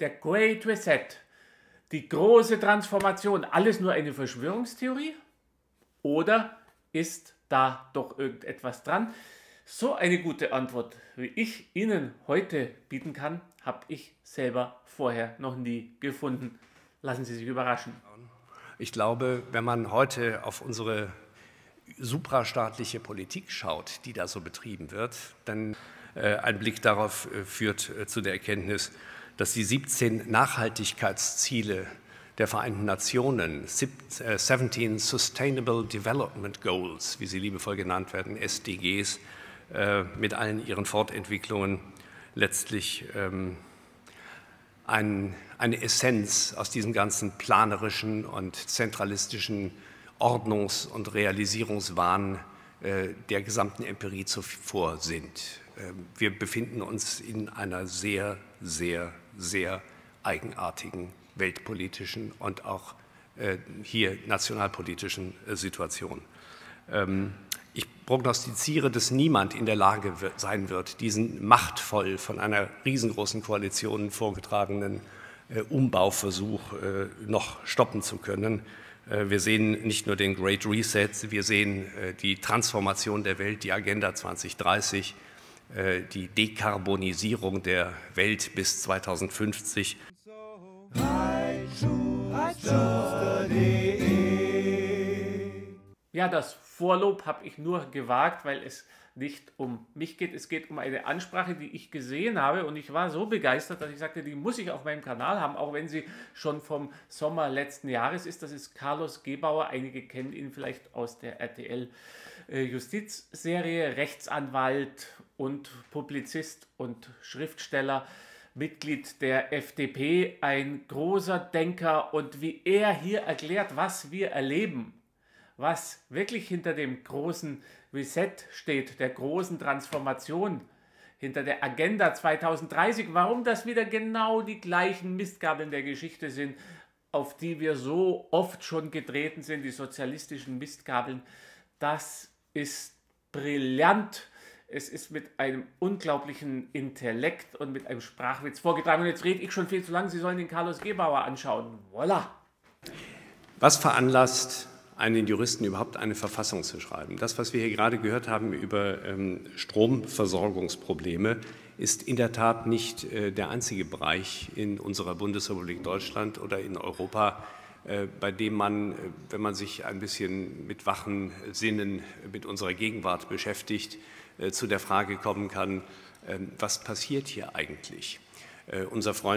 der Great Reset, die große Transformation, alles nur eine Verschwörungstheorie? Oder ist da doch irgendetwas dran? So eine gute Antwort, wie ich Ihnen heute bieten kann, habe ich selber vorher noch nie gefunden. Lassen Sie sich überraschen. Ich glaube, wenn man heute auf unsere suprastaatliche Politik schaut, die da so betrieben wird, dann äh, ein Blick darauf äh, führt äh, zu der Erkenntnis, dass die 17 Nachhaltigkeitsziele der Vereinten Nationen, 17 äh, Sustainable Development Goals, wie sie liebevoll genannt werden, SDGs, äh, mit allen ihren Fortentwicklungen letztlich ähm, ein, eine Essenz aus diesem ganzen planerischen und zentralistischen Ordnungs- und Realisierungswahn äh, der gesamten Empirie zuvor sind. Ähm, wir befinden uns in einer sehr, sehr, sehr eigenartigen weltpolitischen und auch äh, hier nationalpolitischen äh, Situation. Ähm, ich prognostiziere, dass niemand in der Lage sein wird, diesen machtvoll von einer riesengroßen Koalition vorgetragenen äh, Umbauversuch noch stoppen zu können. Wir sehen nicht nur den Great Reset, wir sehen die Transformation der Welt, die Agenda 2030, die Dekarbonisierung der Welt bis 2050. Ja, das Vorlob habe ich nur gewagt, weil es nicht um mich geht. Es geht um eine Ansprache, die ich gesehen habe und ich war so begeistert, dass ich sagte, die muss ich auf meinem Kanal haben, auch wenn sie schon vom Sommer letzten Jahres ist. Das ist Carlos Gebauer. Einige kennen ihn vielleicht aus der RTL äh, Justizserie, Rechtsanwalt und Publizist und Schriftsteller. Mitglied der FDP, ein großer Denker und wie er hier erklärt, was wir erleben, was wirklich hinter dem großen Reset steht, der großen Transformation, hinter der Agenda 2030, warum das wieder genau die gleichen Mistgabeln der Geschichte sind, auf die wir so oft schon getreten sind, die sozialistischen Mistgabeln, das ist brillant es ist mit einem unglaublichen Intellekt und mit einem Sprachwitz vorgetragen. Und jetzt rede ich schon viel zu lange. Sie sollen den Carlos Gebauer anschauen. Voilà. Was veranlasst einen Juristen überhaupt eine Verfassung zu schreiben? Das, was wir hier gerade gehört haben über ähm, Stromversorgungsprobleme, ist in der Tat nicht äh, der einzige Bereich in unserer Bundesrepublik Deutschland oder in Europa, bei dem man, äh, wenn man sich ein bisschen mit wachen Sinnen mit unserer Gegenwart beschäftigt, äh, zu der Frage kommen kann, ähm, was passiert hier eigentlich? Unser Freund